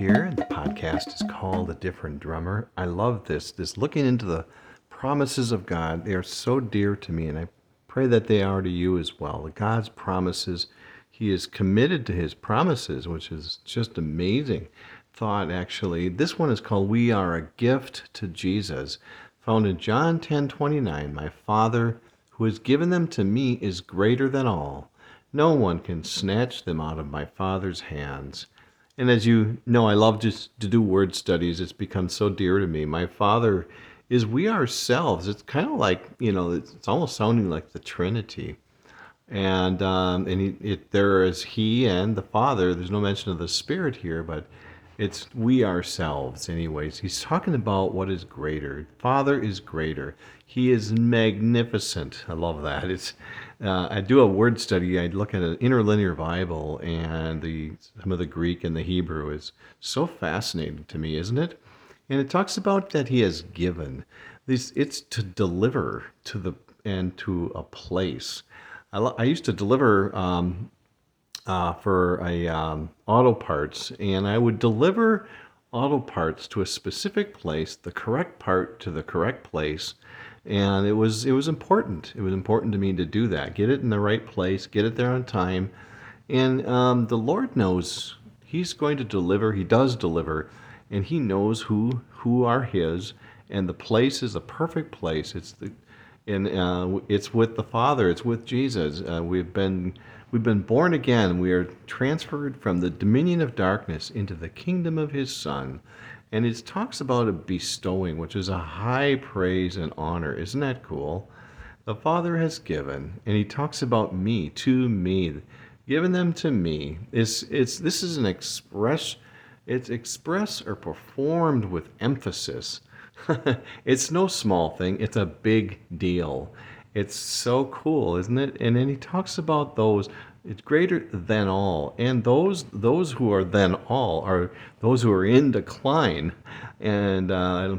here. The podcast is called A Different Drummer. I love this, this looking into the promises of God. They are so dear to me, and I pray that they are to you as well. God's promises, He is committed to His promises, which is just amazing thought, actually. This one is called We Are a Gift to Jesus, found in John 10 29. My Father, who has given them to me, is greater than all. No one can snatch them out of my Father's hands. And as you know, I love just to do word studies. It's become so dear to me. My Father is we ourselves. It's kind of like, you know, it's, it's almost sounding like the Trinity. And um, and it, there is He and the Father. There's no mention of the Spirit here, but it's we ourselves, anyways. He's talking about what is greater. Father is greater. He is magnificent. I love that. It's uh, I do a word study. I look at an interlinear Bible, and the some of the Greek and the Hebrew is so fascinating to me, isn't it? And it talks about that He has given. These it's to deliver to the and to a place. I, I used to deliver um, uh, for a um, auto parts, and I would deliver auto parts to a specific place, the correct part to the correct place, and it was it was important. It was important to me to do that, get it in the right place, get it there on time, and um, the Lord knows He's going to deliver. He does deliver, and He knows who who are His, and the place is a perfect place. It's the and uh, it's with the Father. It's with Jesus. Uh, we've been we've been born again. We are transferred from the dominion of darkness into the kingdom of His Son. And it talks about a bestowing, which is a high praise and honor. Isn't that cool? The Father has given, and He talks about me, to me, given them to me. It's, it's, this is an express, it's express or performed with emphasis. it's no small thing, it's a big deal. It's so cool, isn't it? And then he talks about those it's greater than all. And those those who are than all are those who are in decline. And uh,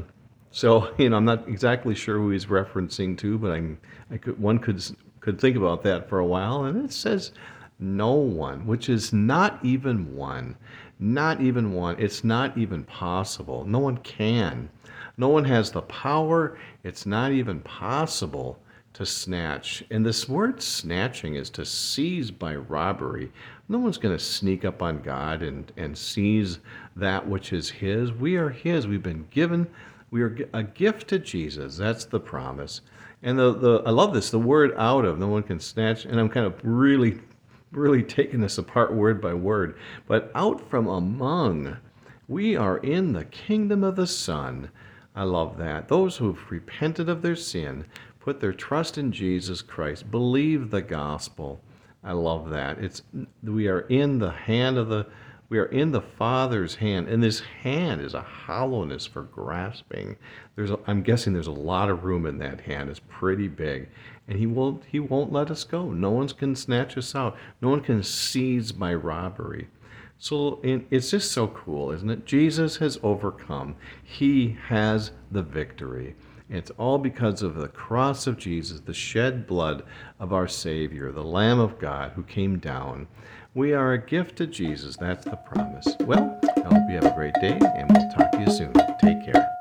so you know i'm not exactly sure who he's referencing to but i'm i could one could could think about that for a while. And it says no one which is not even one not even one. It's not even possible. No one can. No one has the power. It's not even possible to snatch. And this word snatching is to seize by robbery. No one's going to sneak up on God and, and seize that which is His. We are His. We've been given, we are a gift to Jesus. That's the promise. And the, the I love this, the word out of, no one can snatch. And I'm kind of really, really taking this apart word by word. But out from among, we are in the kingdom of the Son. I love that. Those who've repented of their sin, put their trust in Jesus Christ, believe the gospel. I love that. It's we are in the hand of the we are in the Father's hand, and this hand is a hollowness for grasping. There's a, I'm guessing there's a lot of room in that hand. It's pretty big, and He won't He won't let us go. No one can snatch us out. No one can seize by robbery. So it's just so cool, isn't it? Jesus has overcome. He has the victory. It's all because of the cross of Jesus, the shed blood of our Savior, the Lamb of God who came down. We are a gift to Jesus. That's the promise. Well, I hope you have a great day, and we'll talk to you soon. Take care.